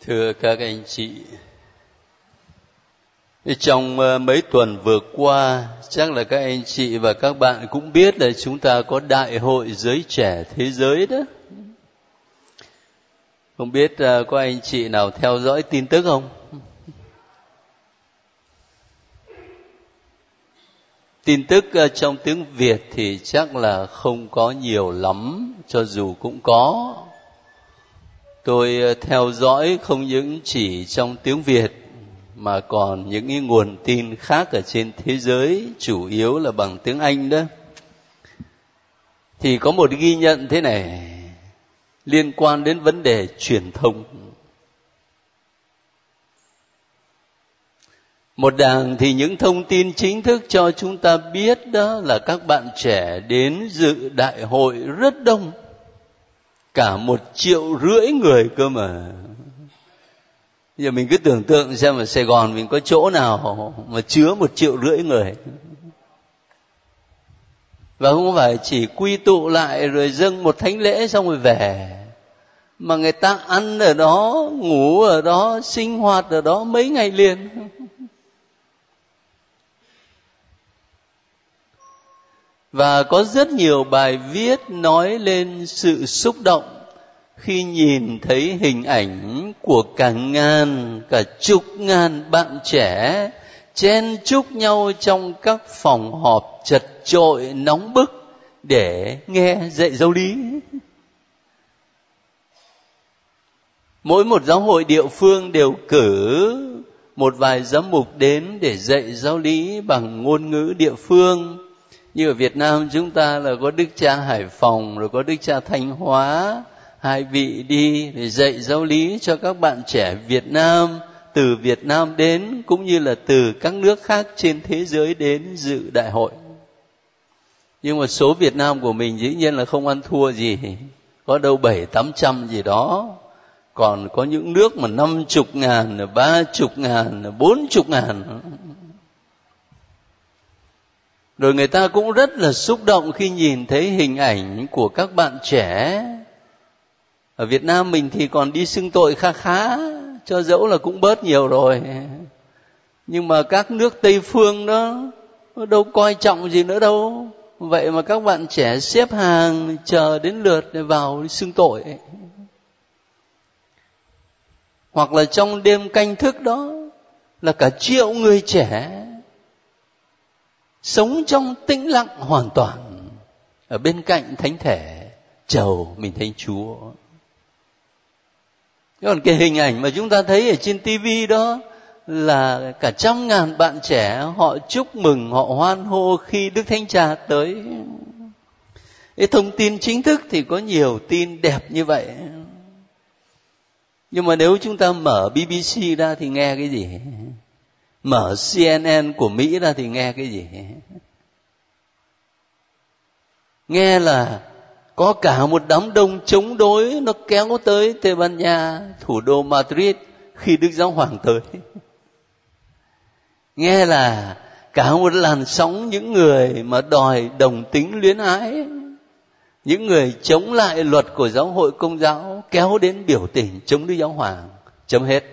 Thưa các anh chị, trong ờ, mấy tuần vừa qua, chắc là các anh chị và các bạn cũng biết là chúng ta có đại hội giới trẻ thế giới đó. Không biết ờ, có anh chị nào theo dõi tin tức không? tin tức ờ, trong tiếng việt thì chắc là không có nhiều lắm cho dù cũng có tôi ờ, theo dõi không những chỉ trong tiếng việt, mà còn những cái nguồn tin khác ở trên thế giới, chủ yếu là bằng tiếng anh đó. Thì có một ghi nhận thế này, liên quan đến vấn đề truyền thông. Một đảng thì những thông tin chính thức cho chúng ta biết đó là các bạn trẻ đến dự đại hội rất đông cả một triệu rưỡi người cơ mà. Giờ mình cứ tưởng tượng xem ở sài gòn mình có chỗ nào mà chứa một triệu rưỡi người. Và không phải chỉ quy tụ lại rồi dâng một thánh lễ xong rồi về, mà người ta ăn ở đó, ngủ ở đó, sinh hoạt ở đó mấy ngày liền. Và có rất nhiều bài viết nói lên sự xúc động khi nhìn thấy hình ảnh của cả ngàn, cả chục ngàn bạn trẻ chen chúc nhau trong các phòng họp chật chội nóng bức để nghe dạy giáo lý. Mỗi một giáo hội địa phương đều cử một vài giám mục đến để dạy giáo lý bằng ngôn ngữ địa phương như ở Việt Nam chúng ta là có Đức Cha Hải Phòng, rồi có Đức Cha Thanh Hóa. Hai vị đi để dạy giáo lý cho các bạn trẻ Việt Nam, từ Việt Nam đến, cũng như là từ các nước khác trên thế giới đến dự đại hội. Nhưng mà số Việt Nam của mình dĩ nhiên là không ăn thua gì, có đâu bảy, tám trăm gì đó. Còn có những nước mà năm chục ngàn, ba chục ngàn, bốn chục ngàn rồi người ta cũng rất là xúc động khi nhìn thấy hình ảnh của các bạn trẻ. Ở việt nam mình thì còn đi xưng tội kha khá, cho dẫu là cũng bớt nhiều rồi. Nhưng mà các nước tây phương đó đâu coi trọng gì nữa đâu. Vậy mà các bạn trẻ xếp hàng chờ đến lượt để vào xưng tội. Hoặc là trong đêm canh thức đó, là cả triệu người trẻ sống trong tĩnh lặng hoàn toàn. Ở bên cạnh thánh thể, chầu mình thánh chúa. Còn cái hình ảnh mà chúng ta thấy ở trên tivi đó là cả trăm ngàn bạn trẻ, họ chúc mừng, họ hoan hô khi đức thánh cha tới. Cái thông tin chính thức thì có nhiều tin đẹp như vậy. Nhưng mà nếu chúng ta mở bbc ra thì nghe cái gì? Mở cnn của mỹ ra thì nghe cái gì? Nghe là có cả một đám đông chống đối nó kéo tới tây ban nha, thủ đô madrid khi đức giáo hoàng tới. Nghe là cả một làn sóng những người mà đòi đồng tính luyến ái, những người chống lại luật của giáo hội công giáo kéo đến biểu tình chống đức giáo hoàng, chấm hết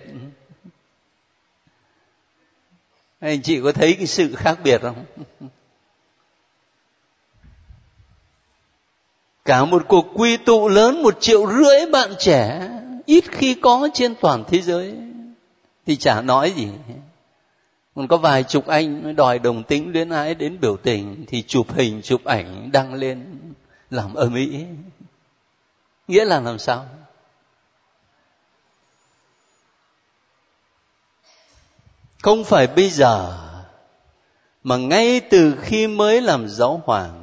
anh chị có thấy cái sự khác biệt không? Cả một cuộc quy tụ lớn, một triệu rưỡi bạn trẻ, ít khi có trên toàn thế giới, thì chả nói gì. Còn có vài chục anh đòi đồng tính luyến ái đến biểu tình, thì chụp hình, chụp ảnh đăng lên làm ở mỹ nghĩa là làm sao? Không phải bây giờ mà ngay từ khi mới làm giáo hoàng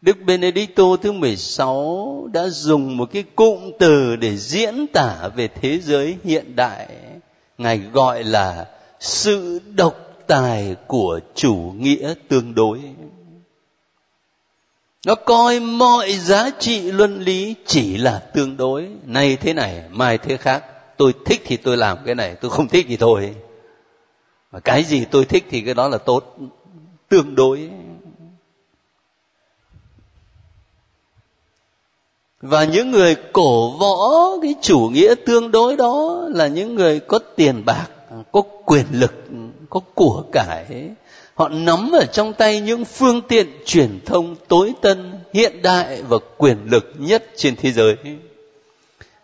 Đức Benedicto thứ 16 đã dùng một cái cụm từ để diễn tả về thế giới hiện đại. Ngài gọi là sự độc tài của chủ nghĩa tương đối. Nó coi mọi giá trị luân lý chỉ là tương đối. Nay thế này, mai thế khác. Tôi thích thì tôi làm cái này, tôi không thích thì thôi và cái gì tôi thích thì cái đó là tốt, tương đối. Và những người cổ võ, cái chủ nghĩa tương đối đó là những người có tiền bạc, có quyền lực, có của cải. Họ nắm ở trong tay những phương tiện truyền thông tối tân, hiện đại và quyền lực nhất trên thế giới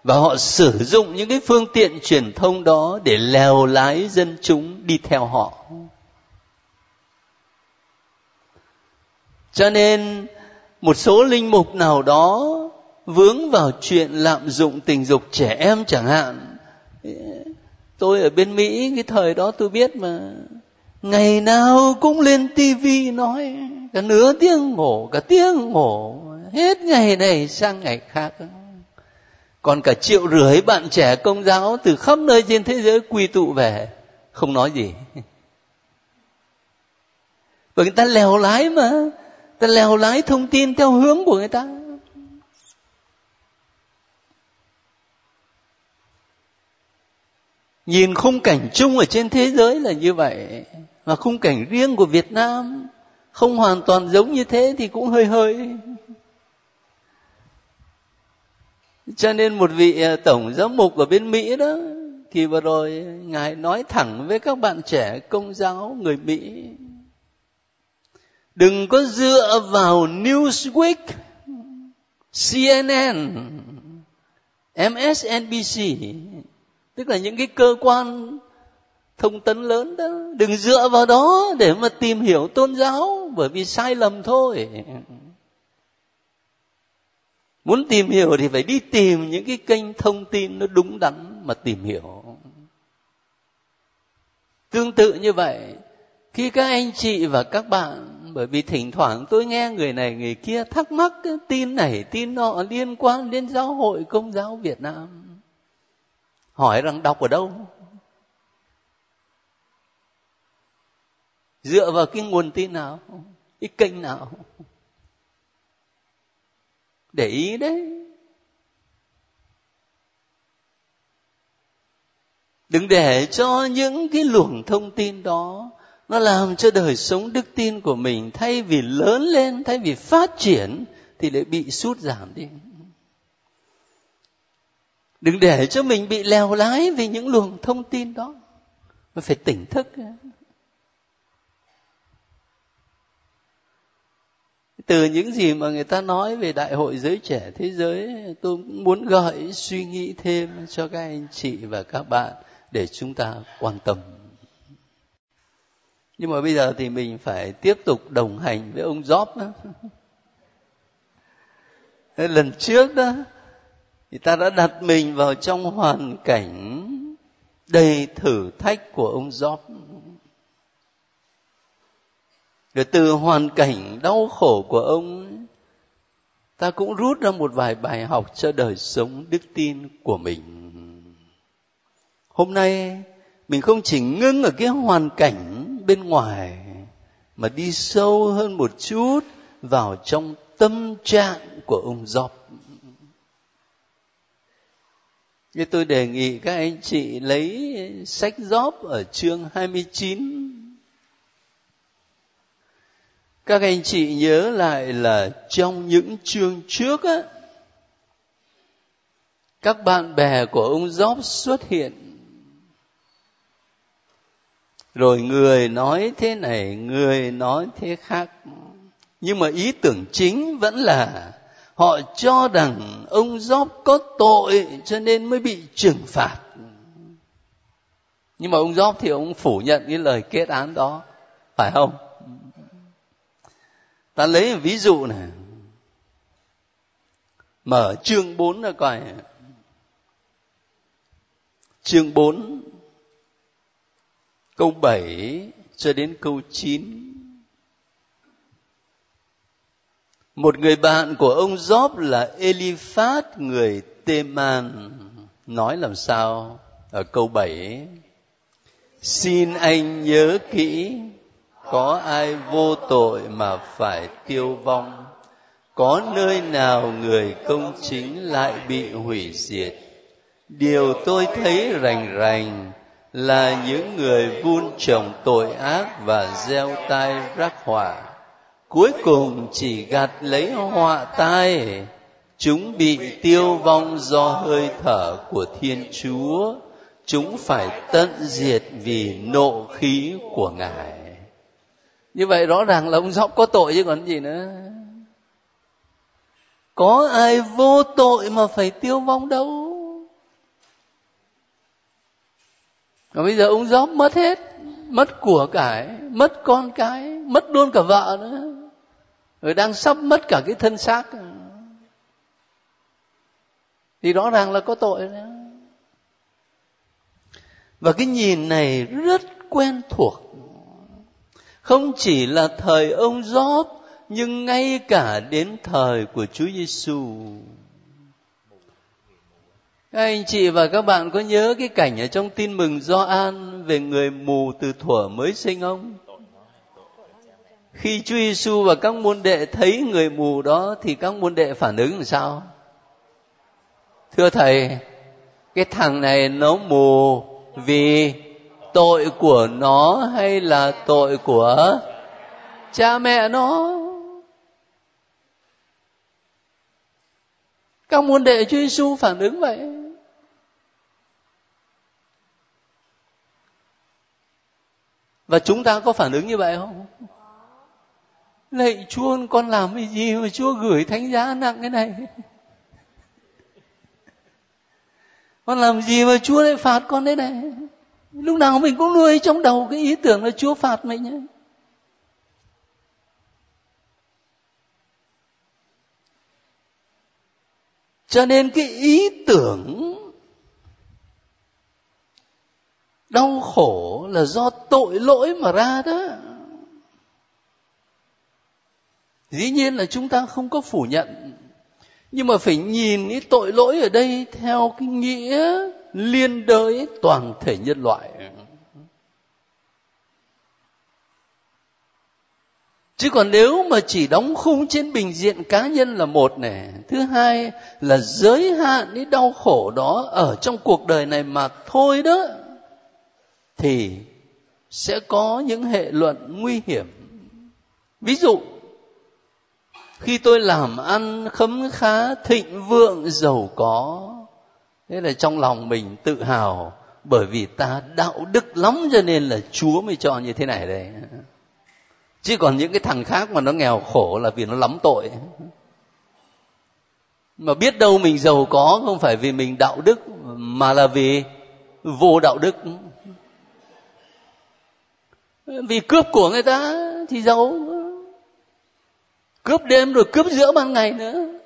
và họ sử dụng những cái phương tiện truyền thông đó để lèo lái dân chúng đi theo họ. Cho nên, một số linh mục nào đó vướng vào chuyện lạm dụng tình dục trẻ em chẳng hạn. Tôi ở bên mỹ, cái thời đó tôi biết mà, ngày nào cũng lên tivi nói, cả nửa tiếng ngủ, cả tiếng ngủ, hết ngày này sang ngày khác còn cả triệu rưỡi bạn trẻ công giáo từ khắp nơi trên thế giới quy tụ về. Không nói gì. Bởi người ta lèo lái mà. Ta lèo lái thông tin theo hướng của người ta. Nhìn khung cảnh chung ở trên thế giới là như vậy. Mà khung cảnh riêng của việt nam không hoàn toàn giống như thế thì cũng hơi hơi. Cho nên một vị à, tổng giám mục ở bên mỹ đó, thì vừa rồi ngài nói thẳng với các bạn trẻ, công giáo người mỹ. Đừng có dựa vào newsweek cnn msnbc tức là những cái cơ quan thông tấn lớn đó. Đừng dựa vào đó để mà tìm hiểu tôn giáo, bởi vì sai lầm thôi muốn tìm hiểu thì phải đi tìm những cái kênh thông tin nó đúng đắn mà tìm hiểu. Tương tự như vậy, khi các anh chị và các bạn, bởi vì thỉnh thoảng tôi nghe người này, người kia thắc mắc cái tin này, tin nọ liên quan đến giáo hội công giáo việt nam, hỏi rằng đọc ở đâu? Dựa vào cái nguồn tin nào? Cái kênh nào? Để ý đấy. Đừng để cho những cái luồng thông tin đó, nó làm cho đời sống đức tin của mình thay vì lớn lên, thay vì phát triển, thì lại bị sút giảm đi. Đừng để cho mình bị lèo lái vì những luồng thông tin đó. Mà phải tỉnh thức. Từ những gì mà người ta nói về đại hội giới trẻ thế giới, tôi cũng muốn gợi suy nghĩ thêm cho các anh chị và các bạn để chúng ta quan tâm nhưng mà bây giờ thì mình phải tiếp tục đồng hành với ông Job đó. lần trước đó thì ta đã đặt mình vào trong hoàn cảnh đầy thử thách của ông Job rồi từ hoàn cảnh đau khổ của ông, ta cũng rút ra một vài bài học cho đời sống đức tin của mình hôm nay, mình không chỉ ngưng ở cái hoàn cảnh bên ngoài, mà đi sâu hơn một chút vào trong tâm trạng của ông Job. Như tôi đề nghị các anh chị lấy sách Job ở chương 29 các anh chị nhớ lại là trong những chương trước á, các bạn bè của ông Job xuất hiện. Rồi người nói thế này, người nói thế khác. Nhưng mà ý tưởng chính vẫn là họ cho rằng ông Job có tội cho nên mới bị trừng phạt. Nhưng mà ông Job thì ông phủ nhận cái lời kết án đó, phải không? Ta lấy một ví dụ này. Mở chương 4 ra coi. Chương 4 câu 7 cho đến câu 9 một người bạn của ông Job là Eliphat, người Teman. Nói làm sao? Ở câu 7 xin anh nhớ kỹ có ai vô tội mà phải tiêu vong? Có nơi nào người công chính lại bị hủy diệt? Điều tôi thấy rành rành là những người vun trồng tội ác và gieo tai rắc họa. Cuối cùng chỉ gặt lấy họa tai. Chúng bị tiêu vong do hơi thở của thiên chúa. Chúng phải tận diệt vì nộ khí của ngài như vậy rõ ràng là ông gióp có tội chứ còn gì nữa. Có ai vô tội mà phải tiêu vong đâu? Còn bây giờ ông gióp mất hết, mất của cải, mất con cái, mất luôn cả vợ nữa. Rồi đang sắp mất cả cái thân xác. Thì rõ ràng là có tội nữa. Và cái nhìn này rất quen thuộc không chỉ là thời ông Gióp nhưng ngay cả đến thời của Chúa Giêsu. Các anh chị và các bạn có nhớ cái cảnh ở trong tin mừng Gioan về người mù từ thuở mới sinh không? Khi Chúa Giêsu và các môn đệ thấy người mù đó thì các môn đệ phản ứng làm sao? Thưa thầy, cái thằng này nó mù vì tội của nó hay là tội của cha mẹ nó? Các môn đệ Chúa Giêsu phản ứng vậy. Và chúng ta có phản ứng như vậy không? Lạy Chúa, con làm cái gì mà Chúa gửi thánh giá nặng cái này? Con làm gì mà Chúa lại phạt con thế này? Lúc nào mình cũng nuôi trong đầu cái ý tưởng là chúa phạt mình ấy. cho nên cái ý tưởng đau khổ là do tội lỗi mà ra đó dĩ nhiên là chúng ta không có phủ nhận, nhưng mà phải nhìn cái tội lỗi ở đây theo cái nghĩa liên đới toàn thể nhân loại. Chứ còn nếu mà chỉ đóng khung trên bình diện cá nhân là một này thứ hai là giới hạn cái đau khổ đó ở trong cuộc đời này mà thôi đó, thì sẽ có những hệ luận nguy hiểm. Ví dụ, khi tôi làm ăn khấm khá thịnh vượng giàu có thế là trong lòng mình tự hào, bởi vì ta đạo đức lắm cho nên là chúa mới cho như thế này đây chứ còn những cái thằng khác mà nó nghèo khổ là vì nó lắm tội. Mà biết đâu mình giàu có không phải vì mình đạo đức, mà là vì vô đạo đức. Vì cướp của người ta thì giàu. Cướp đêm rồi cướp giữa ban ngày nữa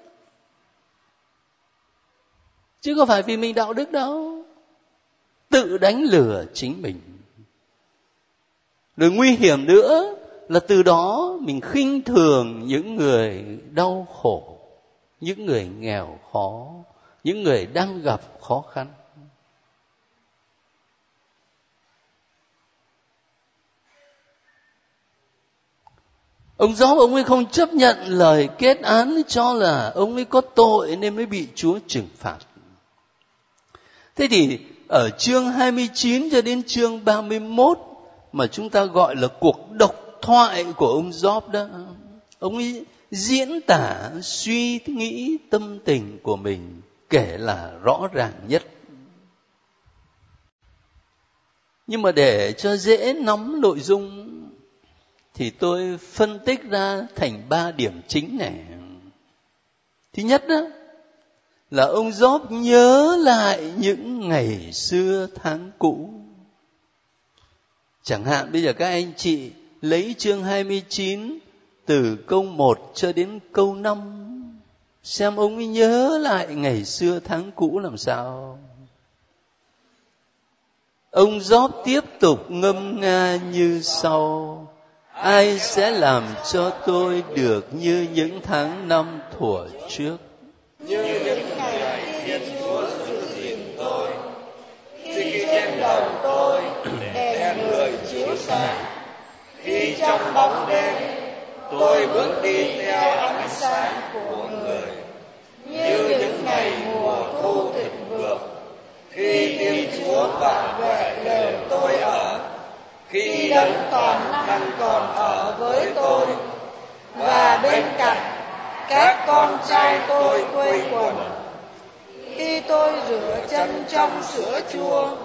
chứ không phải vì mình đạo đức đâu. Tự đánh lừa chính mình. Rồi nguy hiểm nữa là từ đó mình khinh thường những người đau khổ, những người nghèo khó, những người đang gặp khó khăn. Ông Gióp, ông ấy không chấp nhận lời kết án cho là ông ấy có tội nên mới bị Chúa trừng phạt. Thế thì ở chương 29 cho đến chương 31 mà chúng ta gọi là cuộc độc thoại của ông Job đó. Ông ấy diễn tả suy nghĩ tâm tình của mình kể là rõ ràng nhất. Nhưng mà để cho dễ nắm nội dung thì tôi phân tích ra thành ba điểm chính này. Thứ nhất đó là ông Job nhớ lại những ngày xưa tháng cũ. Chẳng hạn bây giờ các anh chị lấy chương 29 từ câu 1 cho đến câu 5 xem ông ấy nhớ lại ngày xưa tháng cũ làm sao. Ông Job tiếp tục ngâm nga như sau. Ai sẽ làm cho tôi được như những tháng năm thuở trước? Như những ngày Thiên Chúa giữ gìn tôi. Khi trên đầu tôi đèn người chiếu sáng, khi trong bóng đêm tôi bước đi theo ánh sáng của người. Như những ngày mùa thu thịnh vượng, khi Thiên Chúa bảo vệ đời tôi ở, khi đấng toàn năng còn ở với tôi, và bên cạnh các con trai tôi quây quần. Khi tôi rửa chân trong sữa chua,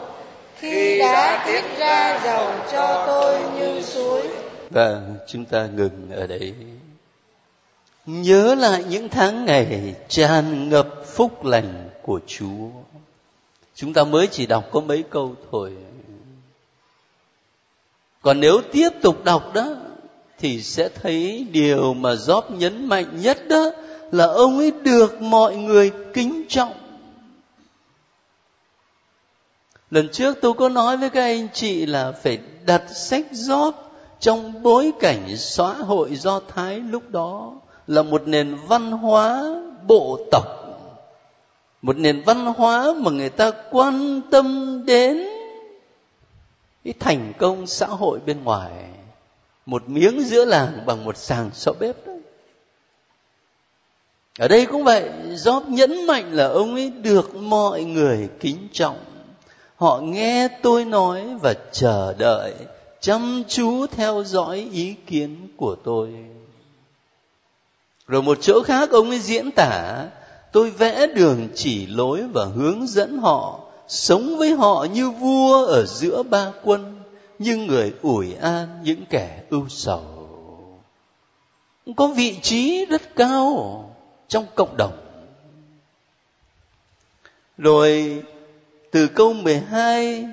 khi đã tiết ra dầu cho tôi như suối. Và chúng ta ngừng ở đấy nhớ lại những tháng ngày tràn ngập phúc lành của chúa. Chúng ta mới chỉ đọc có mấy câu thôi. Còn nếu tiếp tục đọc đó thì sẽ thấy điều mà Job nhấn mạnh nhất đó là ông ấy được mọi người kính trọng. Lần trước tôi có nói với các anh chị là phải đặt sách Job trong bối cảnh xã hội Do Thái lúc đó là một nền văn hóa bộ tộc, một nền văn hóa mà người ta quan tâm đến cái thành công xã hội bên ngoài một miếng giữa làng bằng một sàng xọ bếp đấy. Ở đây cũng vậy Job nhấn mạnh là ông ấy được mọi người kính trọng. Họ nghe tôi nói và chờ đợi, chăm chú theo dõi ý kiến của tôi. Rồi một chỗ khác ông ấy diễn tả, tôi vẽ đường chỉ lối và hướng dẫn họ sống với họ như vua ở giữa ba quân như người ủi an, những kẻ ưu sầu. Có vị trí rất cao trong cộng đồng. Rồi từ câu 12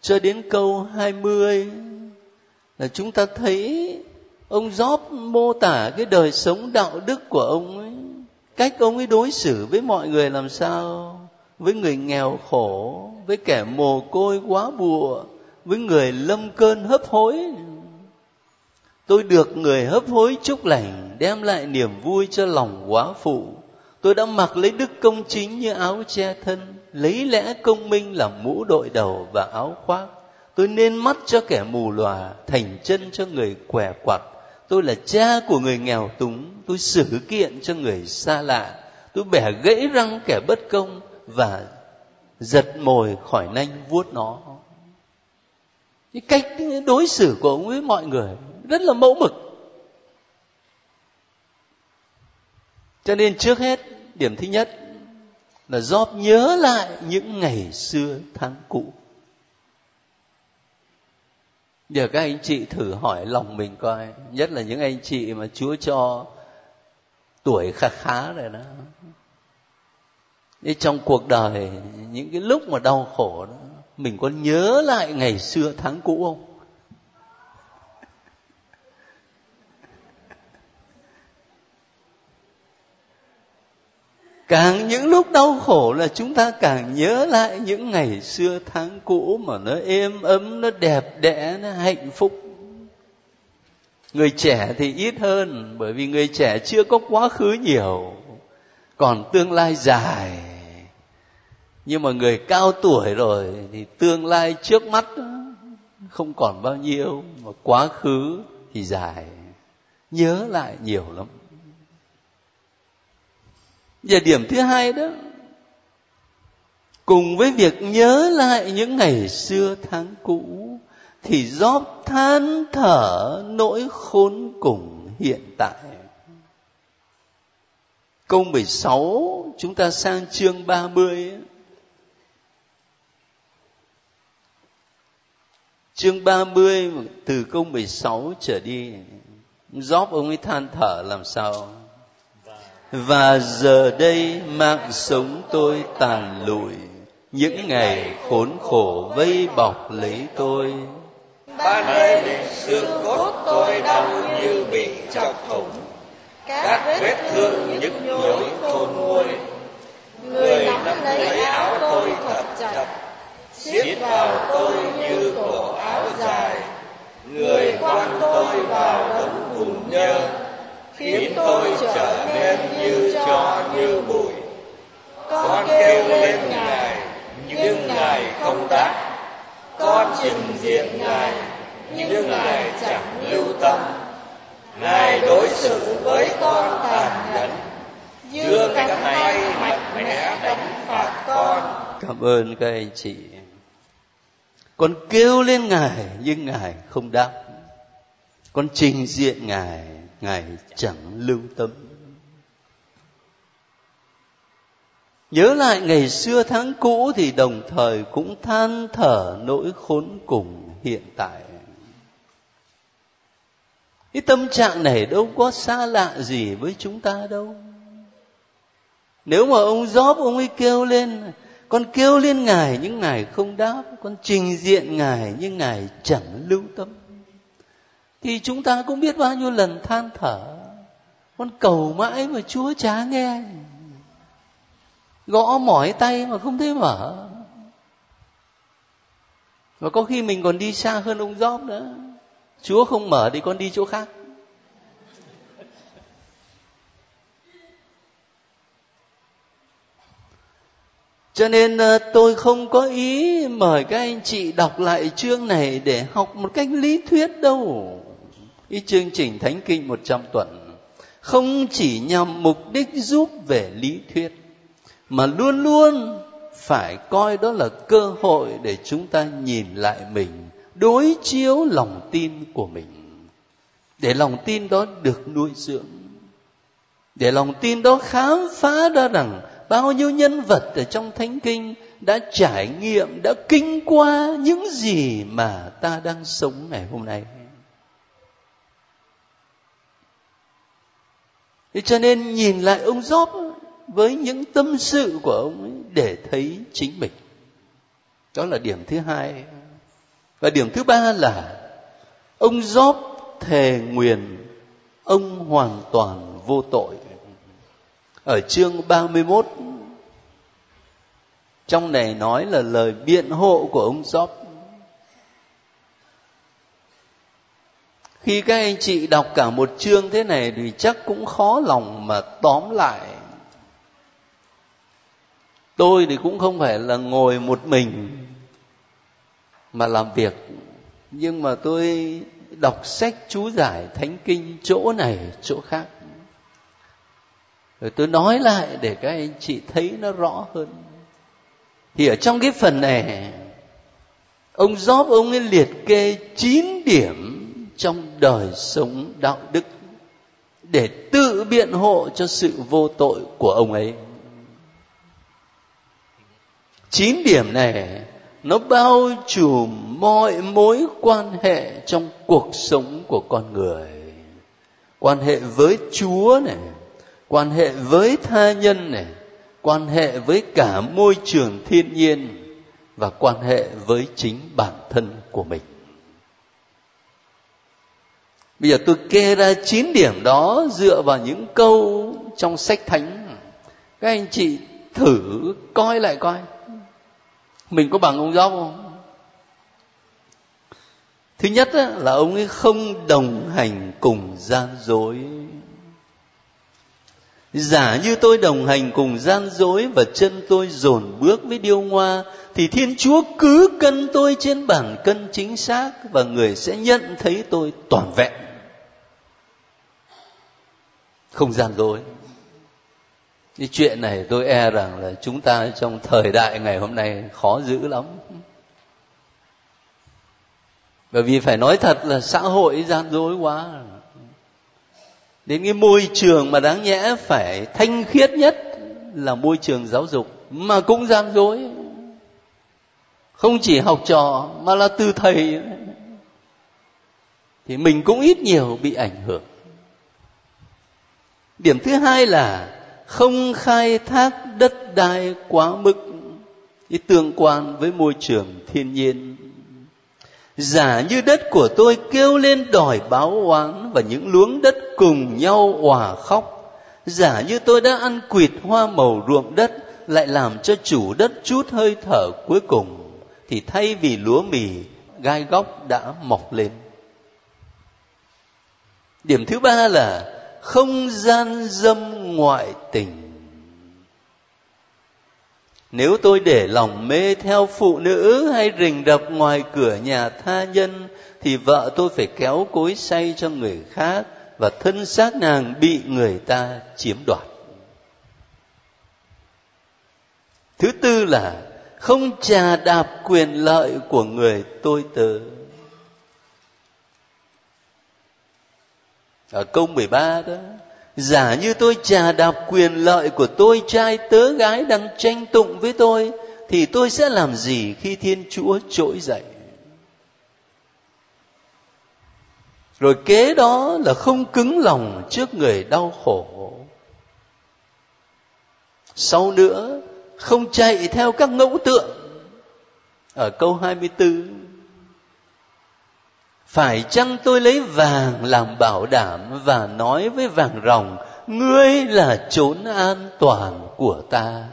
cho đến câu 20 là chúng ta thấy ông Gióp mô tả cái đời sống đạo đức của ông ấy, cách ông ấy đối xử với mọi người làm sao, với người nghèo khổ, với kẻ mồ côi quá bùa với người lâm cơn hấp hối. Tôi được người hấp hối chúc lành, đem lại niềm vui cho lòng quá phụ. Tôi đã mặc lấy đức công chính như áo che thân, lấy lẽ công minh làm mũ đội đầu và áo khoác. Tôi nên mắt cho kẻ mù lòa, thành chân cho người què quặt. Tôi là cha của người nghèo túng, tôi xử kiện cho người xa lạ. Tôi bẻ gãy răng kẻ bất công và giật mồi khỏi nanh vuốt nó cái cách đối xử của ông với mọi người rất là mẫu mực. Cho nên trước hết, điểm thứ nhất là Job nhớ lại những ngày xưa tháng cũ. Giờ các anh chị thử hỏi lòng mình coi, nhất là những anh chị mà chúa cho tuổi khá khá rồi đó. Thế trong cuộc đời, những cái lúc mà đau khổ đó mình có nhớ lại ngày xưa tháng cũ không? Càng những lúc đau khổ là chúng ta càng nhớ lại những ngày xưa tháng cũ mà nó êm ấm, nó đẹp đẽ, nó hạnh phúc. Người trẻ thì ít hơn, bởi vì người trẻ chưa có quá khứ nhiều, còn tương lai dài nhưng mà người cao tuổi rồi thì tương lai trước mắt không còn bao nhiêu, mà quá khứ thì dài. Nhớ lại nhiều lắm. Và điểm thứ hai đó, cùng với việc nhớ lại những ngày xưa tháng cũ, thì gióp than thở nỗi khốn cùng hiện tại. Câu 16 chúng ta sang chương 30 chương 30 từ câu 16 trở đi Gióp ông ấy than thở làm sao? Và giờ đây mạng sống tôi tàn lụi, những ngày khốn khổ vây bọc lấy tôi. Ban đêm xương cốt tôi đau như bị chọc thủng, các vết thương nhức nhối khôn nguôi. Người nắm lấy áo tôi thật chặt siết vào tôi như cổ áo dài. Người quan tôi vào đống bùn nhơ, khiến tôi trở nên như cho như bụi. Con kêu lên ngài, nhưng ngài không đáp. Con trình diện ngài, nhưng ngài chẳng lưu tâm. Ngài đối xử với con tàn nhẫn. Dương cánh tay mạnh mẽ đánh phạt con. Cảm ơn các anh chị con kêu lên ngài, nhưng ngài không đáp. Con trình diện ngài ngài chẳng lưu tâm. Nhớ lại ngày xưa tháng cũ thì đồng thời cũng than thở nỗi khốn cùng hiện tại. Cái tâm trạng này đâu có xa lạ gì với chúng ta đâu. Nếu mà ông Job ông ấy kêu lên con kêu lên ngài, nhưng ngài không đáp. Con trình diện ngài, nhưng ngài chẳng lưu tâm. Thì chúng ta cũng biết bao nhiêu lần than thở. Con cầu mãi mà chúa chả nghe. Gõ mỏi tay mà không thấy mở. Và có khi mình còn đi xa hơn ông gióp nữa. Chúa không mở thì con đi chỗ khác. Cho nên ờ, tôi không có ý mời các anh chị đọc lại chương này để học một cách lý thuyết đâu. Cái chương trình thánh kinh 100 tuần không chỉ nhằm mục đích giúp về lý thuyết, mà luôn luôn phải coi đó là cơ hội để chúng ta nhìn lại mình, đối chiếu lòng tin của mình. Để lòng tin đó được nuôi dưỡng, để lòng tin đó khám phá ra rằng bao nhiêu nhân vật ở trong thánh kinh đã trải nghiệm, đã kinh qua những gì mà ta đang sống ngày hôm nay? Thế cho nên nhìn lại ông gióp với những tâm sự của ông ấy để thấy chính mình. Đó là điểm thứ hai. Và điểm thứ ba là ông gióp thề nguyền ông hoàn toàn vô tội ở chương 31 trong này nói là lời biện hộ của ông Job. Khi các anh chị đọc cả một chương thế này thì chắc cũng khó lòng mà tóm lại. Tôi thì cũng không phải là ngồi một mình mà làm việc, nhưng mà tôi đọc sách chú giải thánh kinh chỗ này, chỗ khác rồi tôi nói lại để các anh chị thấy nó rõ hơn. Thì ở trong cái phần này, ông Job ông ấy liệt kê 9 điểm trong đời sống đạo đức để tự biện hộ cho sự vô tội của ông ấy. Chín điểm này, nó bao trùm mọi mối quan hệ trong cuộc sống của con người. Quan hệ với chúa này quan hệ với tha nhân này, quan hệ với cả môi trường thiên nhiên và quan hệ với chính bản thân của mình. Bây giờ tôi kê ra chín điểm đó dựa vào những câu trong sách thánh. Các anh chị thử coi lại coi. Mình có bằng ông giáo không? Thứ nhất là ông ấy không đồng hành cùng gian dối giả như tôi đồng hành cùng gian dối và chân tôi dồn bước với điêu ngoa, thì thiên chúa cứ cân tôi trên bản cân chính xác và người sẽ nhận thấy tôi toàn vẹn. Không gian dối. Cái chuyện này tôi e rằng là chúng ta trong thời đại ngày hôm nay khó giữ lắm. Bởi vì phải nói thật là xã hội gian dối quá đến cái môi trường mà đáng nhẽ phải thanh khiết nhất là môi trường giáo dục, mà cũng gian dối. Không chỉ học trò mà là từ thầy. Thì mình cũng ít nhiều bị ảnh hưởng. Điểm thứ hai là không khai thác đất đai quá mức, cái tương quan với môi trường thiên nhiên giả như đất của tôi kêu lên đòi báo oán và những luống đất cùng nhau òa khóc. Giả như tôi đã ăn quỵt hoa màu ruộng đất, lại làm cho chủ đất chút hơi thở cuối cùng, thì thay vì lúa mì, gai góc đã mọc lên. Điểm thứ ba là không gian dâm ngoại tình nếu tôi để lòng mê theo phụ nữ hay rình rập ngoài cửa nhà tha nhân, thì vợ tôi phải kéo cối say cho người khác và thân xác nàng bị người ta chiếm đoạt. Thứ tư là, không trà đạp quyền lợi của người tôi tớ. Ở câu 13 đó giả như tôi trà đạp quyền lợi của tôi, trai tớ gái đang tranh tụng với tôi, thì tôi sẽ làm gì khi thiên chúa trỗi dậy? Rồi kế đó là không cứng lòng trước người đau khổ. Sau nữa, không chạy theo các ngẫu tượng. Ở câu 24 phải chăng tôi lấy vàng làm bảo đảm và nói với vàng ròng, ngươi là chốn an toàn của ta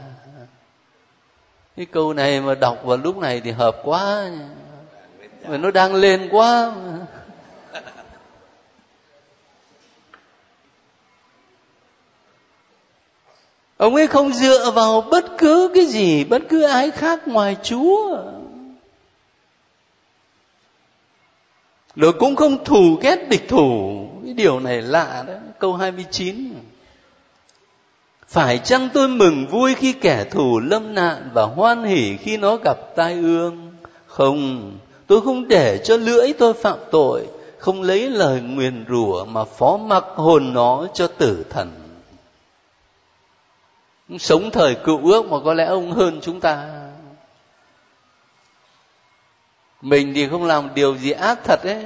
cái câu này mà đọc vào lúc này thì hợp quá. Mà nó đang lên quá. Ông ấy không dựa vào bất cứ cái gì, bất cứ ai khác ngoài chúa. Rồi cũng không thù ghét địch thủ. Cái điều này lạ đó câu 29 phải chăng tôi mừng vui khi kẻ thù lâm nạn và hoan hỉ khi nó gặp tai ương? Không, tôi không để cho lưỡi tôi phạm tội, không lấy lời nguyền rủa mà phó mặc hồn nó cho tử thần. Sống thời cựu ước mà có lẽ ông hơn chúng ta mình thì không làm điều gì ác thật ấy.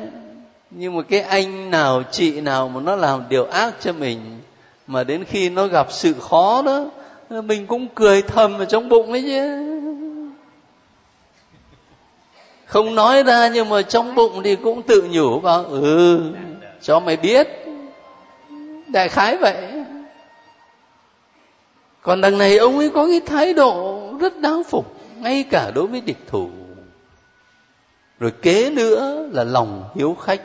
Nhưng mà cái anh nào, chị nào mà nó làm điều ác cho mình, mà đến khi nó gặp sự khó đó, mình cũng cười thầm ở trong bụng ấy chứ. Không nói ra nhưng mà trong bụng thì cũng tự nhủ vào ừ cho mày biết. Đại khái vậy. Còn đằng này ông ấy có cái thái độ rất đáng phục, ngay cả đối với địch thủ rồi kế nữa là lòng hiếu khách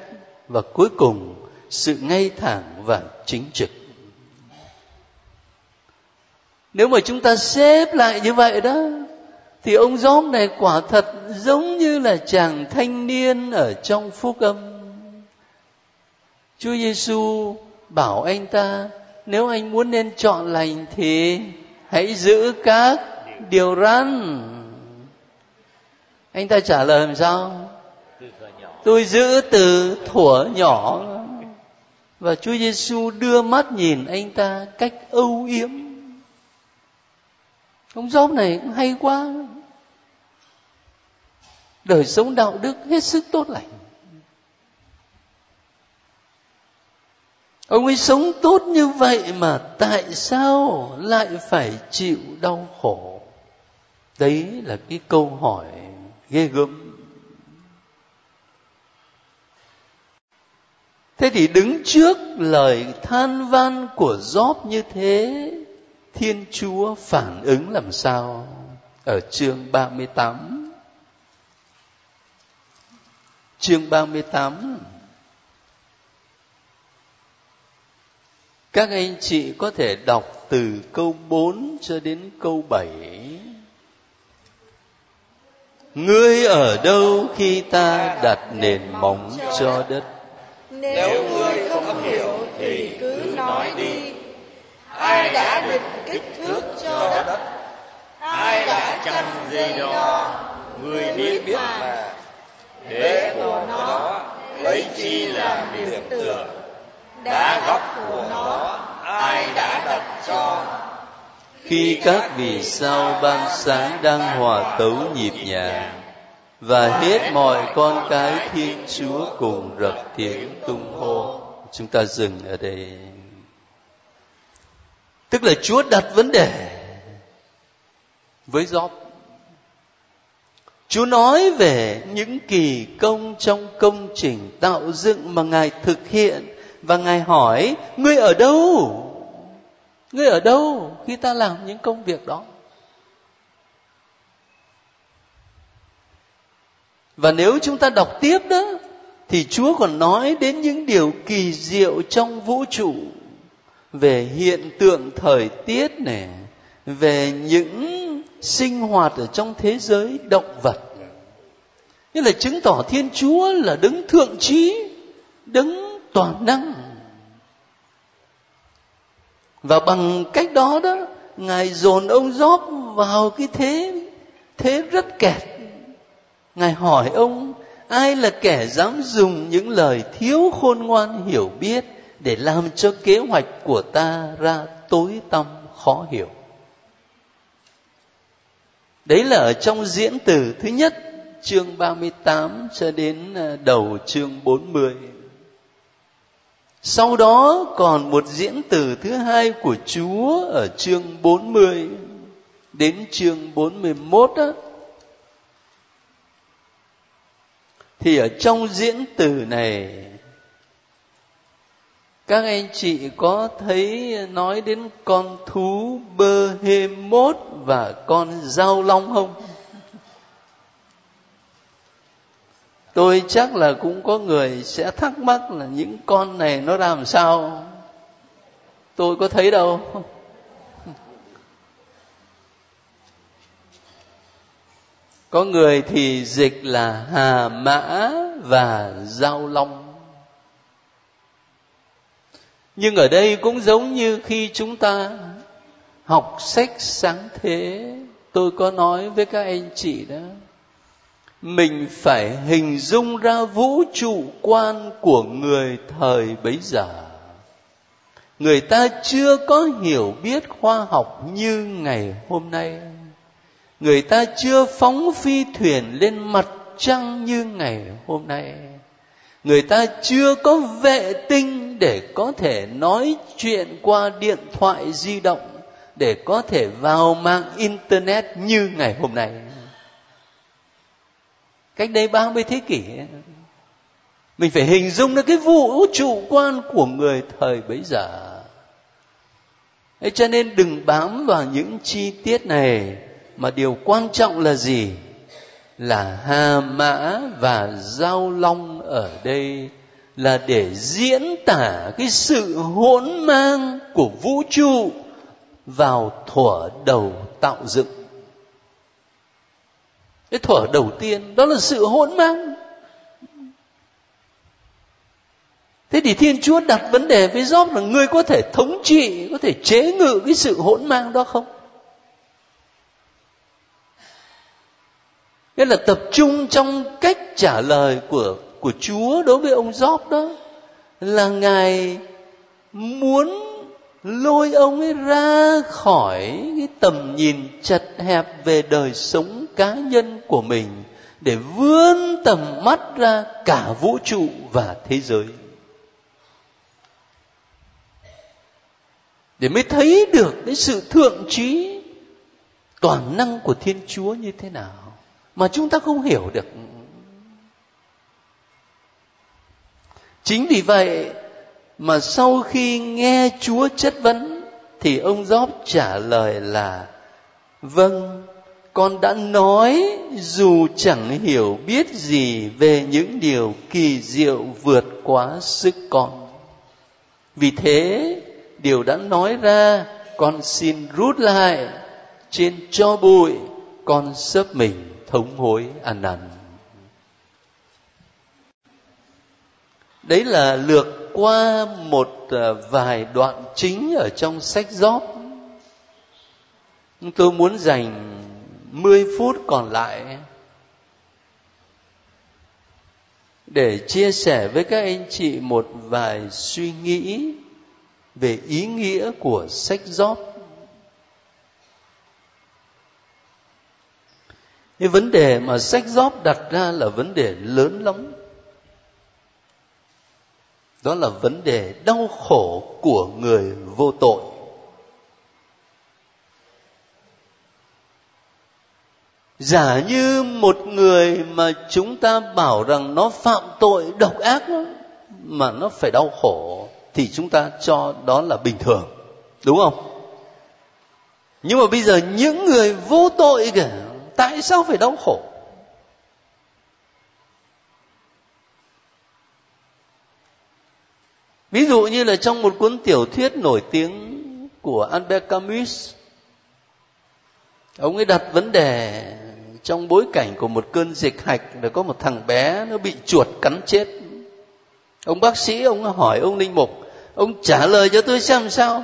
và cuối cùng sự ngay thẳng và chính trực. Nếu mà chúng ta xếp lại như vậy đó, thì ông gióm này quả thật giống như là chàng thanh niên ở trong phúc âm. Chúa giêsu bảo anh ta, nếu anh muốn nên chọn lành thì hãy giữ các điều răn anh ta trả lời làm sao? Tôi giữ từ thuở nhỏ. Và Chúa Giêsu đưa mắt nhìn anh ta cách âu yếm. Ông Gióp này cũng hay quá. Đời sống đạo đức hết sức tốt lành. Ông ấy sống tốt như vậy mà tại sao lại phải chịu đau khổ? Đấy là cái câu hỏi ghê gớm. Thế thì đứng trước lời than van của gióp như thế, thiên chúa phản ứng làm sao? Ở chương 38 chương 38 Các anh chị có thể đọc từ câu 4 cho đến câu 7. Ngươi ở đâu khi ta đặt nền móng cho đất? Nếu ngươi không hiểu thì cứ nói đi. Ai đã định kích thước cho đất? Ai đã chăn dây đo? Ngươi biết biết mà. Đế của nó lấy chi là điểm tựa đá góc của nó ai đã đặt cho khi các vì sao ban sáng đang hòa tấu nhịp nhàng, và hết mọi con cái thiên chúa cùng rập tiếng tung hô. Chúng ta dừng ở đây. Tức là chúa đặt vấn đề với gióp chúa nói về những kỳ công trong công trình tạo dựng mà ngài thực hiện, và ngài hỏi, ngươi ở đâu? Ngươi ở đâu khi ta làm những công việc đó? Và nếu chúng ta đọc tiếp đó, thì chúa còn nói đến những điều kỳ diệu trong vũ trụ về hiện tượng thời tiết này về những sinh hoạt ở trong thế giới động vật. Như là chứng tỏ thiên chúa là đứng thượng trí, đứng toàn năng và bằng cách đó đó, ngài dồn ông gióp vào cái thế thế rất kẹt. Ngài hỏi ông, ai là kẻ dám dùng những lời thiếu khôn ngoan hiểu biết để làm cho kế hoạch của ta ra tối tăm khó hiểu? Đấy là ở trong diễn từ thứ nhất, chương 38 cho đến ờ, đầu chương 40 sau đó còn một diễn từ thứ hai của Chúa ở chương 40 đến chương 41 á. Thì ở trong diễn từ này, các anh chị có thấy nói đến con thú bơ hê mốt và con dao long không tôi chắc là cũng có người sẽ thắc mắc là những con này nó làm sao? Tôi có thấy đâu. Có người thì dịch là hà mã và giao long. Nhưng ở đây cũng giống như khi chúng ta học sách sáng thế, tôi có nói với các anh chị đó mình phải hình dung ra vũ trụ quan của người thời bấy giờ. Người ta chưa có hiểu biết khoa học như ngày hôm nay. Người ta chưa phóng phi thuyền lên mặt trăng như ngày hôm nay. Người ta chưa có vệ tinh để có thể nói chuyện qua điện thoại di động để có thể vào mạng internet như ngày hôm nay cách đây 30 thế kỷ, mình phải hình dung được cái vũ trụ quan của người thời bấy giờ. Thế cho nên đừng bám vào những chi tiết này, mà điều quan trọng là gì? Là hà mã và giao long ở đây là để diễn tả cái sự hỗn mang của vũ trụ vào thuở đầu tạo dựng cái thuở đầu tiên, đó là sự hỗn mang. Thế thì thiên chúa đặt vấn đề với gióp là ngươi có thể thống trị, có thể chế ngự cái sự hỗn mang đó không? Nghĩa là tập trung trong cách trả lời của của Chúa đối với ông Gióp đó là ngài muốn lôi ông ấy ra khỏi cái tầm nhìn chật hẹp về đời sống cá nhân của mình để vươn tầm mắt ra cả vũ trụ và thế giới. Để mới thấy được cái sự thượng trí, toàn năng của thiên chúa như thế nào mà chúng ta không hiểu được. Chính vì vậy mà sau khi nghe chúa chất vấn thì ông gióp trả lời là vâng con đã nói, dù chẳng hiểu biết gì về những điều kỳ diệu vượt quá sức con. Vì thế, điều đã nói ra, con xin rút lại. Trên cho bụi, con sớp mình thống hối ăn năn đấy là lược qua một à, vài đoạn chính ở trong sách gióp. Tôi muốn dành 10 phút còn lại để chia sẻ với các anh chị một vài suy nghĩ về ý nghĩa của sách gióp. Cái vấn đề mà sách gióp đặt ra là vấn đề lớn lắm. Đó là vấn đề đau khổ của người vô tội. Giả như một người mà chúng ta bảo rằng nó phạm tội độc ác mà nó phải đau khổ, thì chúng ta cho đó là bình thường, đúng không? Nhưng mà bây giờ những người vô tội kìa, tại sao phải đau khổ? Ví dụ như là trong một cuốn tiểu thuyết nổi tiếng của Albert Camus, ông ấy đặt vấn đề trong bối cảnh của một cơn dịch hạch là có một thằng bé nó bị chuột cắn chết. Ông bác sĩ, ông hỏi ông linh mục, ông trả lời cho tôi xem sao.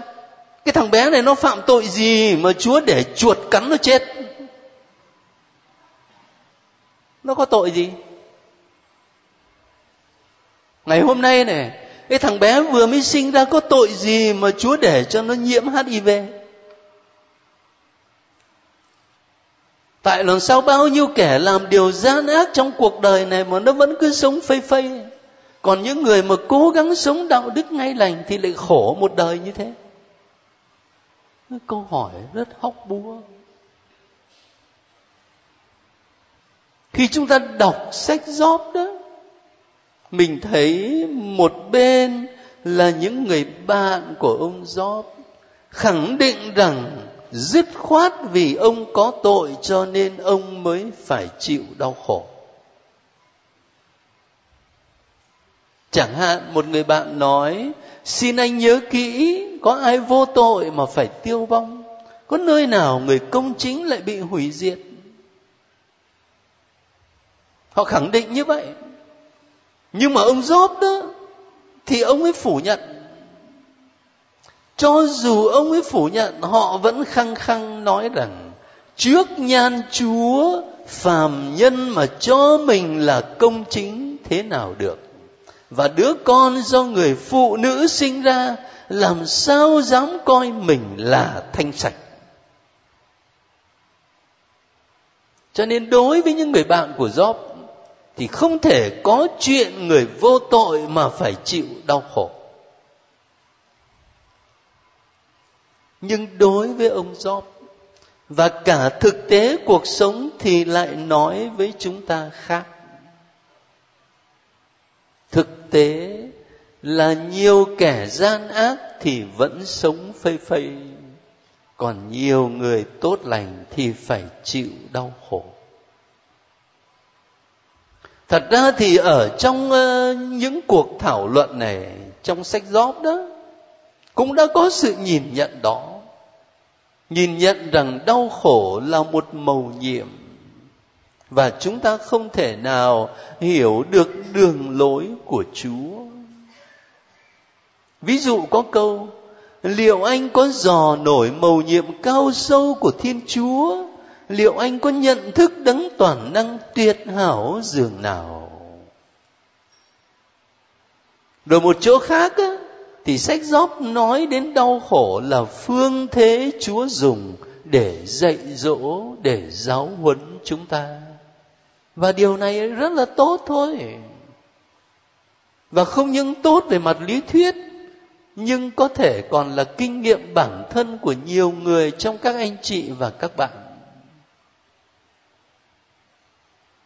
Cái thằng bé này nó phạm tội gì mà chúa để chuột cắn nó chết? Nó có tội gì? Ngày hôm nay này, cái thằng bé vừa mới sinh ra có tội gì mà chúa để cho nó nhiễm hiv tại làm sao bao nhiêu kẻ làm điều gian ác trong cuộc đời này mà nó vẫn cứ sống phây phây. Còn những người mà cố gắng sống đạo đức ngay lành thì lại khổ một đời như thế. Câu hỏi rất hóc búa. Khi chúng ta đọc sách gióp đó, mình thấy một bên là những người bạn của ông gióp khẳng định rằng dứt khoát vì ông có tội cho nên ông mới phải chịu đau khổ. Chẳng hạn, một người bạn nói, xin anh nhớ kỹ, có ai vô tội mà phải tiêu vong? Có nơi nào người công chính lại bị hủy diệt? Họ khẳng định như vậy. Nhưng mà ông Job đó, thì ông ấy phủ nhận cho dù ông ấy phủ nhận, họ vẫn khăng khăng nói rằng, trước nhan chúa, phàm nhân mà cho mình là công chính thế nào được? Và đứa con do người phụ nữ sinh ra, làm sao dám coi mình là thanh sạch? Cho nên đối với những người bạn của Job, thì không thể có chuyện người vô tội mà phải chịu đau khổ. Nhưng đối với ông Job và cả thực tế cuộc sống thì lại nói với chúng ta khác. Thực tế là nhiều kẻ gian ác thì vẫn sống phây phây còn nhiều người tốt lành thì phải chịu đau khổ. Thật ra thì ở trong uh, những cuộc thảo luận này trong sách gióp đó cũng đã có sự nhìn nhận đó nhìn nhận rằng đau khổ là một mầu nhiệm. Và chúng ta không thể nào hiểu được đường lối của chúa. Ví dụ có câu liệu anh có dò nổi mầu nhiệm cao sâu của thiên chúa? Liệu anh có nhận thức đấng toàn năng tuyệt hảo dường nào? Rồi một chỗ khác á, thì sách gióp nói đến đau khổ là phương thế chúa dùng để dạy dỗ, để giáo huấn chúng ta. Và điều này rất là tốt thôi. Và không những tốt về mặt lý thuyết, nhưng có thể còn là kinh nghiệm bản thân của nhiều người trong các anh chị và các bạn.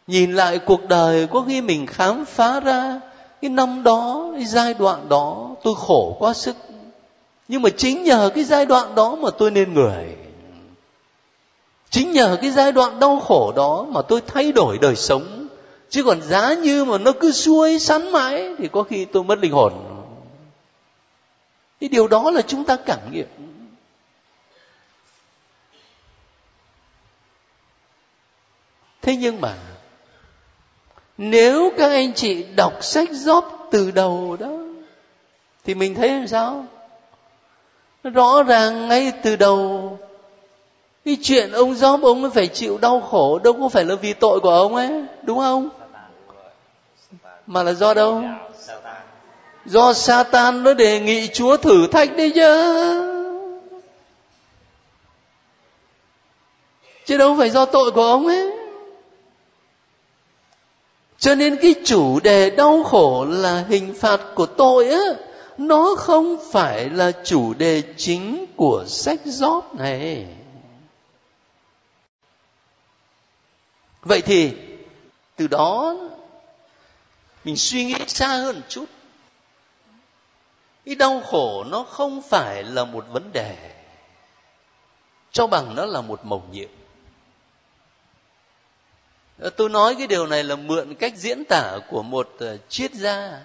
Nhìn lại cuộc đời có khi mình khám phá ra cái năm đó, cái giai đoạn đó, tôi khổ quá sức. Nhưng mà chính nhờ cái giai đoạn đó mà tôi nên người. Chính nhờ cái giai đoạn đau khổ đó mà tôi thay đổi đời sống. Chứ còn giá như mà nó cứ xuôi sắn mãi thì có khi tôi mất linh hồn. Cái điều đó là chúng ta cảm nghiệm. Thế nhưng mà nếu các anh chị đọc sách gióp từ đầu đó, thì mình thấy làm sao? Rõ ràng ngay từ đầu. Cái chuyện ông gióp, ông ấy phải chịu đau khổ, đâu có phải là vì tội của ông ấy, đúng không? Mà là do đâu? Do Satan nó đề nghị Chúa thử thách đấy chứ. Chứ đâu phải do tội của ông ấy cho nên cái chủ đề đau khổ là hình phạt của tội á, nó không phải là chủ đề chính của sách gióp này. Vậy thì, từ đó, mình suy nghĩ xa hơn một chút. Cái đau khổ nó không phải là một vấn đề, cho bằng nó là một mầu nhiệm tôi nói cái điều này là mượn cách diễn tả của một ờ, triết gia.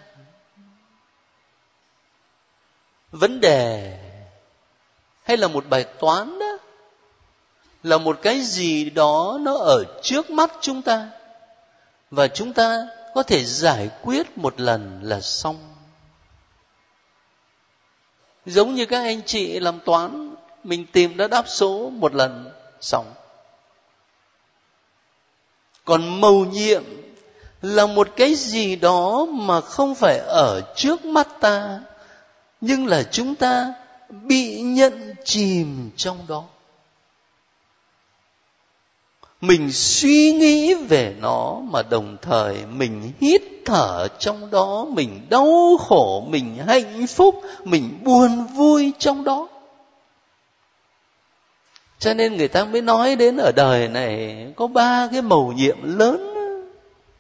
Vấn đề hay là một bài toán đó, là một cái gì đó nó ở trước mắt chúng ta, và chúng ta có thể giải quyết một lần là xong. Giống như các anh chị làm toán, mình tìm ra đáp số một lần, xong còn mầu nhiệm là một cái gì đó mà không phải ở trước mắt ta, nhưng là chúng ta bị nhận chìm trong đó. Mình suy nghĩ về nó mà đồng thời mình hít thở trong đó, mình đau khổ, mình hạnh phúc, mình buồn vui trong đó cho nên người ta mới nói đến ở đời này, có ba cái mầu nhiệm lớn.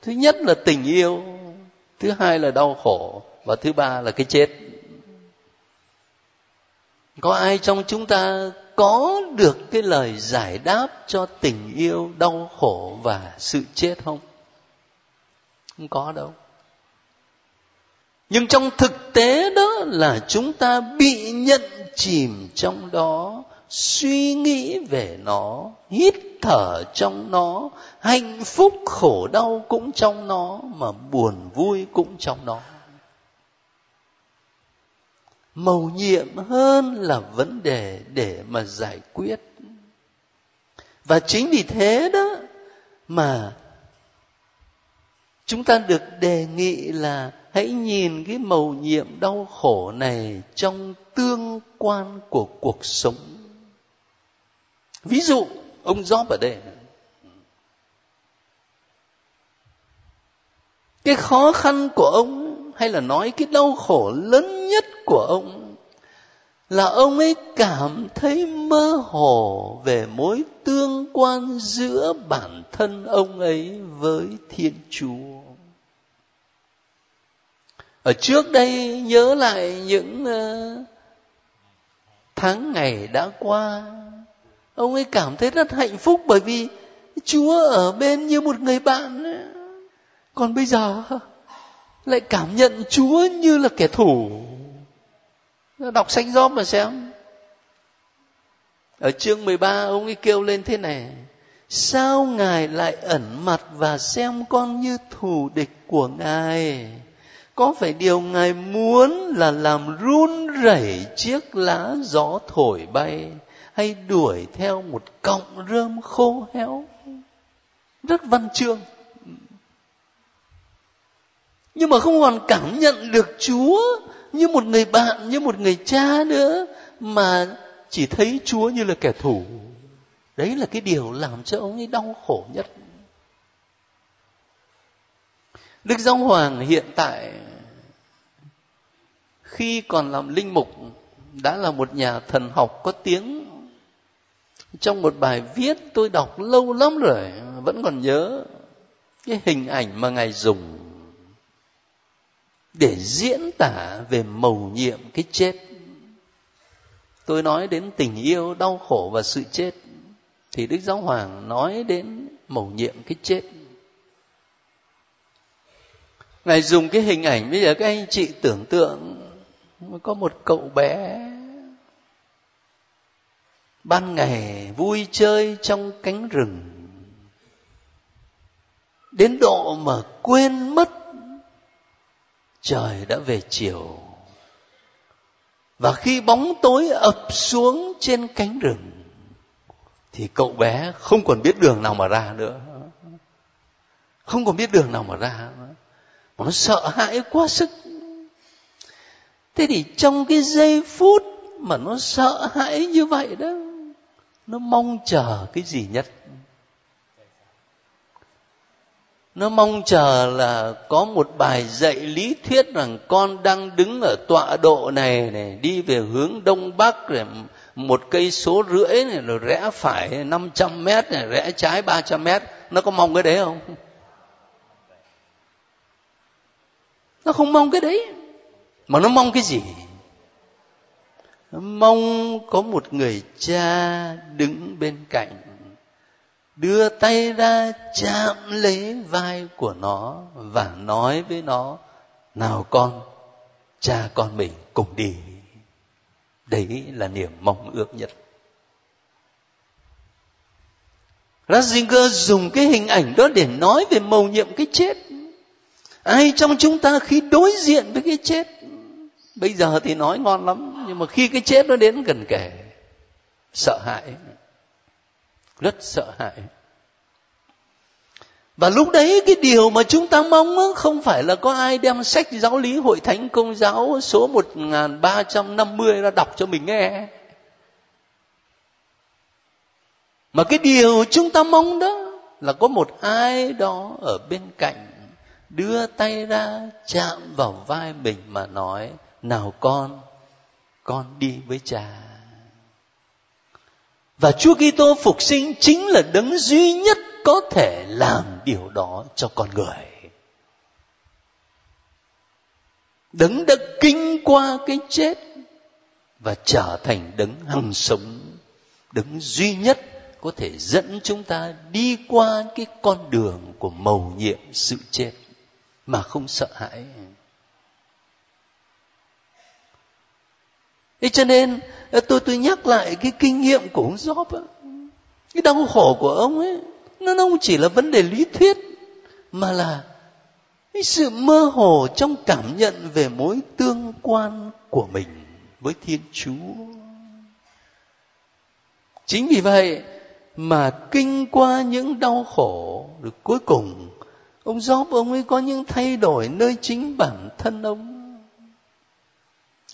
Thứ nhất là tình yêu, thứ hai là đau khổ, và thứ ba là cái chết. Có ai trong chúng ta có được cái lời giải đáp cho tình yêu, đau khổ và sự chết không? Không có đâu. Nhưng trong thực tế đó là chúng ta bị nhận chìm trong đó suy nghĩ về nó, hít thở trong nó, hạnh phúc khổ đau cũng trong nó, mà buồn vui cũng trong nó. Mầu nhiệm hơn là vấn đề để mà giải quyết. Và chính vì thế đó mà chúng ta được đề nghị là hãy nhìn cái mầu nhiệm đau khổ này trong tương quan của cuộc sống ví dụ, ông Job ở đây. Cái khó khăn của ông, hay là nói cái đau khổ lớn nhất của ông, là ông ấy cảm thấy mơ hồ về mối tương quan giữa bản thân ông ấy với thiên chúa. Ở trước đây, nhớ lại những ờ, tháng ngày đã qua ông ấy cảm thấy rất hạnh phúc bởi vì chúa ở bên như một người bạn. Còn bây giờ, lại cảm nhận chúa như là kẻ thù. Đọc sách gió mà xem. Ở chương 13 ông ấy kêu lên thế này, sao ngài lại ẩn mặt và xem con như thù địch của ngài? Có phải điều ngài muốn là làm run rẩy chiếc lá gió thổi bay hay đuổi theo một cọng rơm khô héo? Rất văn chương. Nhưng mà không còn cảm nhận được chúa như một người bạn, như một người cha nữa, mà chỉ thấy chúa như là kẻ thù. Đấy là cái điều làm cho ông ấy đau khổ nhất. Đức giáo hoàng hiện tại, khi còn làm linh mục, đã là một nhà thần học có tiếng trong một bài viết tôi đọc lâu lắm rồi, vẫn còn nhớ cái hình ảnh mà ngài dùng để diễn tả về mầu nhiệm cái chết. Tôi nói đến tình yêu, đau khổ và sự chết, thì đức giáo hoàng nói đến mầu nhiệm cái chết. Ngài dùng cái hình ảnh, bây giờ các anh chị tưởng tượng, có một cậu bé ban ngày vui chơi trong cánh rừng. Đến độ mà quên mất, trời đã về chiều. Và khi bóng tối ập xuống trên cánh rừng, thì cậu bé không còn biết đường nào mà ra nữa. Không còn biết đường nào mà ra nữa. Mà nó sợ hãi quá sức. Thế thì trong cái giây phút mà nó sợ hãi như vậy đó nó mong chờ cái gì nhất? Nó mong chờ là có một bài dạy lý thuyết rằng con đang đứng ở tọa độ này này, đi về hướng đông bắc, rồi một cây số rưỡi này, rồi rẽ phải 500 mét này, rẽ trái 300 mét. Nó có mong cái đấy không? Nó không mong cái đấy. Mà nó mong cái gì? Mong có một người cha đứng bên cạnh, đưa tay ra chạm lấy vai của nó và nói với nó, nào con, cha con mình cùng đi. Đấy là niềm mong ước nhất. Ratzinger dùng cái hình ảnh đó để nói về mầu nhiệm cái chết. Ai trong chúng ta khi đối diện với cái chết? Bây giờ thì nói ngon lắm nhưng mà khi cái chết nó đến gần kề, sợ hãi, rất sợ hãi và lúc đấy cái điều mà chúng ta mong không phải là có ai đem sách giáo lý hội thánh công giáo số 1350 ra đọc cho mình nghe. Mà cái điều chúng ta mong đó là có một ai đó ở bên cạnh đưa tay ra chạm vào vai mình mà nói, nào con con đi với cha và Chúa Kitô phục sinh chính là đấng duy nhất có thể làm điều đó cho con người. Đấng đã kinh qua cái chết và trở thành đấng hằng sống, đấng duy nhất có thể dẫn chúng ta đi qua cái con đường của mầu nhiệm sự chết mà không sợ hãi. Thế cho nên ờ, tôi tôi nhắc lại cái kinh nghiệm của ông Job á. Cái đau khổ của ông ấy nó không chỉ là vấn đề lý thuyết, mà là cái sự mơ hồ trong cảm nhận về mối tương quan của mình với Thiên Chúa. Chính vì vậy mà kinh qua những đau khổ, rồi cuối cùng, ông Job, ông ấy có những thay đổi nơi chính bản thân ông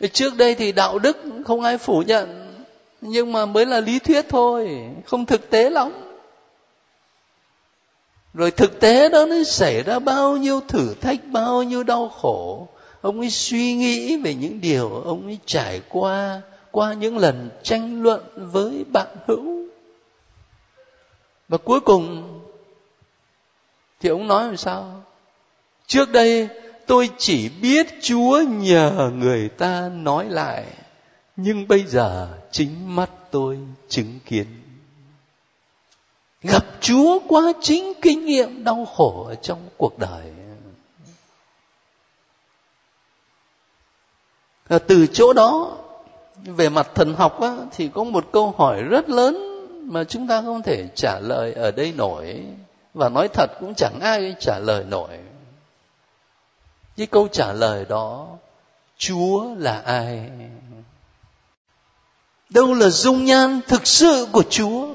trước đây thì đạo đức không ai phủ nhận, nhưng mà mới là lý thuyết thôi, không thực tế lắm. Rồi thực tế đó nó xảy ra bao nhiêu thử thách, bao nhiêu đau khổ. Ông ấy suy nghĩ về những điều ông ấy trải qua qua những lần tranh luận với bạn hữu. Và cuối cùng thì ông nói làm sao? Trước đây tôi chỉ biết chúa nhờ người ta nói lại nhưng bây giờ chính mắt tôi chứng kiến. Gặp chúa qua chính kinh nghiệm đau khổ ở trong cuộc đời. Và từ chỗ đó về mặt thần học á, thì có một câu hỏi rất lớn mà chúng ta không thể trả lời ở đây nổi. Và nói thật cũng chẳng ai trả lời nổi với câu trả lời đó, chúa là ai đâu là dung nhan thực sự của chúa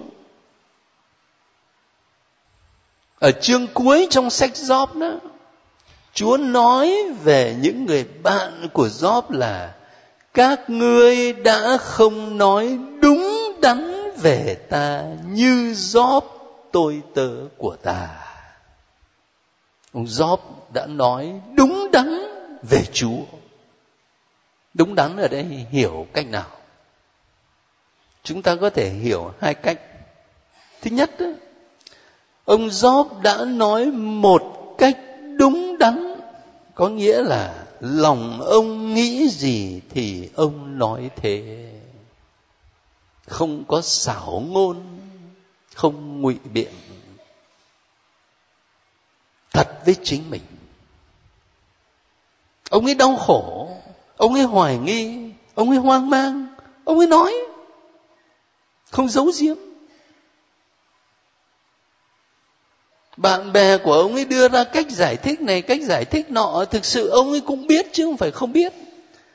ở chương cuối trong sách Job đó, Chúa nói về những người bạn của Job là, các ngươi đã không nói đúng đắn về ta như Job tôi tớ của ta. Ông Job đã nói đúng đắn về Chúa. Đúng đắn ở đây hiểu cách nào? Chúng ta có thể hiểu hai cách. Thứ nhất, ông Job đã nói một cách đúng đắn, có nghĩa là lòng ông nghĩ gì thì ông nói thế. Không có xảo ngôn, không ngụy biện. Thật với chính mình ông ấy đau khổ, ông ấy hoài nghi, ông ấy hoang mang, ông ấy nói không giấu giếm. Bạn bè của ông ấy đưa ra cách giải thích này, cách giải thích nọ, thực sự ông ấy cũng biết chứ không phải không biết.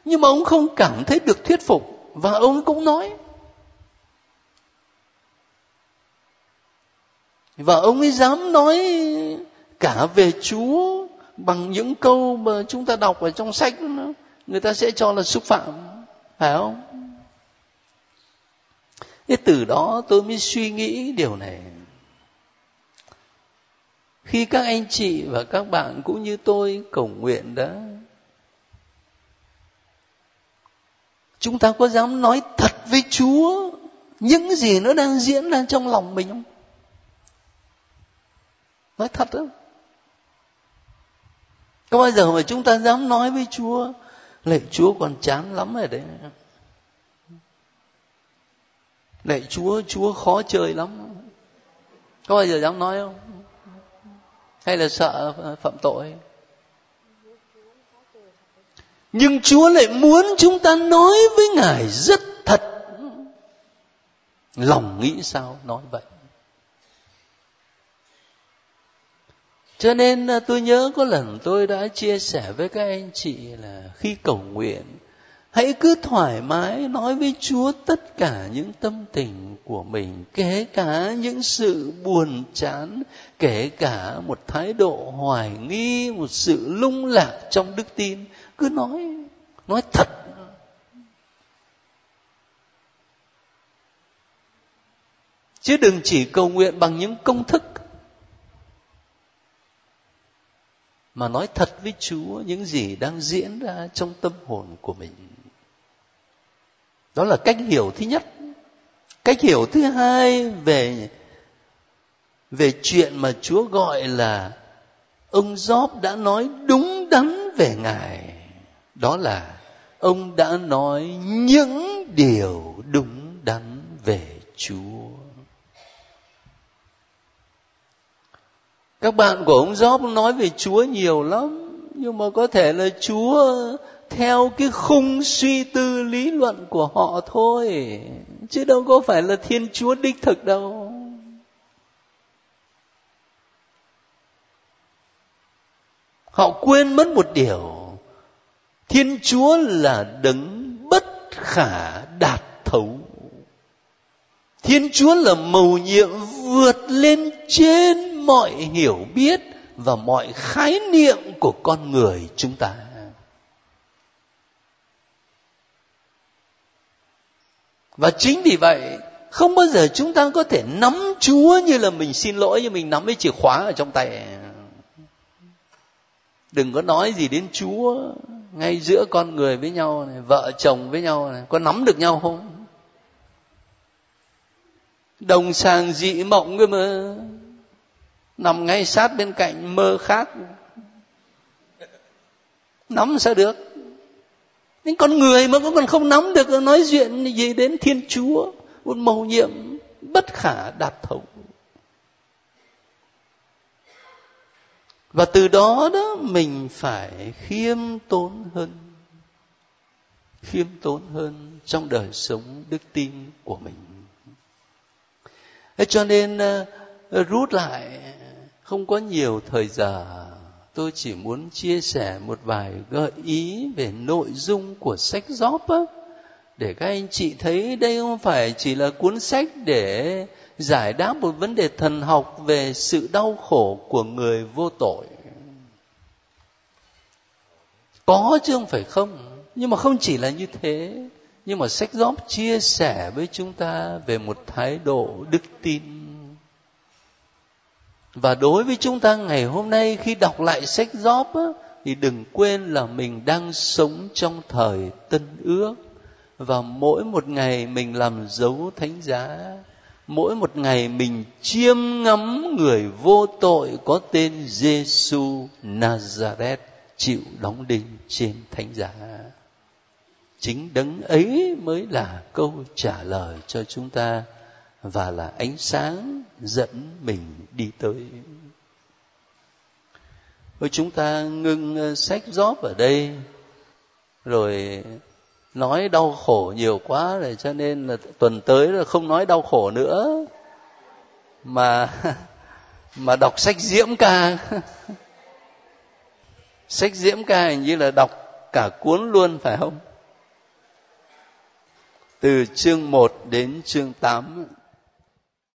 Nhưng mà ông không cảm thấy được thuyết phục và ông ấy cũng nói. Và ông ấy dám nói cả về chúa bằng những câu mà chúng ta đọc ở trong sách đó, người ta sẽ cho là xúc phạm phải không? Thế từ đó tôi mới suy nghĩ điều này. Khi các anh chị và các bạn cũng như tôi cầu nguyện đó chúng ta có dám nói thật với chúa những gì nó đang diễn ra trong lòng mình không? Nói thật đó có bao giờ mà chúng ta dám nói với Chúa, Lạy Chúa còn chán lắm rồi đấy. Lạy Chúa Chúa khó chơi lắm. Có bao giờ dám nói không? Hay là sợ phạm tội? Nhưng Chúa lại muốn chúng ta nói với Ngài rất thật. Lòng nghĩ sao nói vậy? Cho nên à, tôi nhớ có lần tôi đã chia sẻ với các anh chị là khi cầu nguyện, hãy cứ thoải mái nói với chúa tất cả những tâm tình của mình, kể cả những sự buồn chán, kể cả một thái độ hoài nghi, một sự lung lạc trong đức tin. Cứ nói nói thật. Chứ đừng chỉ cầu nguyện bằng những công thức. Mà nói thật với chúa những gì đang diễn ra trong tâm hồn của mình. Đó là cách hiểu thứ nhất. Cách hiểu thứ hai về về chuyện mà chúa gọi là ông Gióp đã nói đúng đắn về ngài. Đó là ông đã nói những điều đúng đắn về chúa. Các bạn của ông Job nói về chúa nhiều lắm, nhưng mà có thể là chúa theo cái khung suy tư lý luận của họ thôi, chứ đâu có phải là thiên chúa đích thực đâu. Họ quên mất một điều, thiên chúa là đấng bất khả đạt thấu. Thiên chúa là mầu nhiệm vượt lên trên mọi hiểu biết và mọi khái niệm của con người chúng ta. Và chính vì vậy, không bao giờ chúng ta có thể nắm chúa như là mình xin lỗi, như mình nắm cái chìa khóa ở trong tay. Đừng có nói gì đến chúa ngay giữa con người với nhau này, vợ chồng với nhau này. Có nắm được nhau không? Đồng sàng dị mộng cơ mà nằm ngay sát bên cạnh mơ khác. Nắm sao được? Những con người mà cũng còn không nắm được, nói chuyện gì đến thiên chúa, một mầu nhiệm bất khả đạt thấu và từ đó đó, mình phải khiêm tốn hơn. Khiêm tốn hơn trong đời sống đức tin của mình. Thế cho nên ờ, rút lại không có nhiều thời giờ, tôi chỉ muốn chia sẻ một vài gợi ý về nội dung của sách Gióp á. Để các anh chị thấy đây không phải chỉ là cuốn sách để giải đáp một vấn đề thần học về sự đau khổ của người vô tội. Có chứ không phải không? Nhưng mà không chỉ là như thế. Nhưng mà sách Gióp chia sẻ với chúng ta về một thái độ đức tin và đối với chúng ta ngày hôm nay khi đọc lại sách Job á, thì đừng quên là mình đang sống trong thời tân ước. Và mỗi một ngày mình làm dấu thánh giá. Mỗi một ngày mình chiêm ngắm người vô tội có tên Giêsu Nazareth chịu đóng đinh trên thánh giá. Chính đấng ấy mới là câu trả lời cho chúng ta và là ánh sáng dẫn mình đi tới. Rồi chúng ta ngưng ờ, sách gióp ở đây, rồi nói đau khổ nhiều quá rồi cho nên là tuần tới là không nói đau khổ nữa, mà mà đọc sách diễm ca. Sách diễm ca hình như là đọc cả cuốn luôn, phải không? Từ chương 1 đến chương 8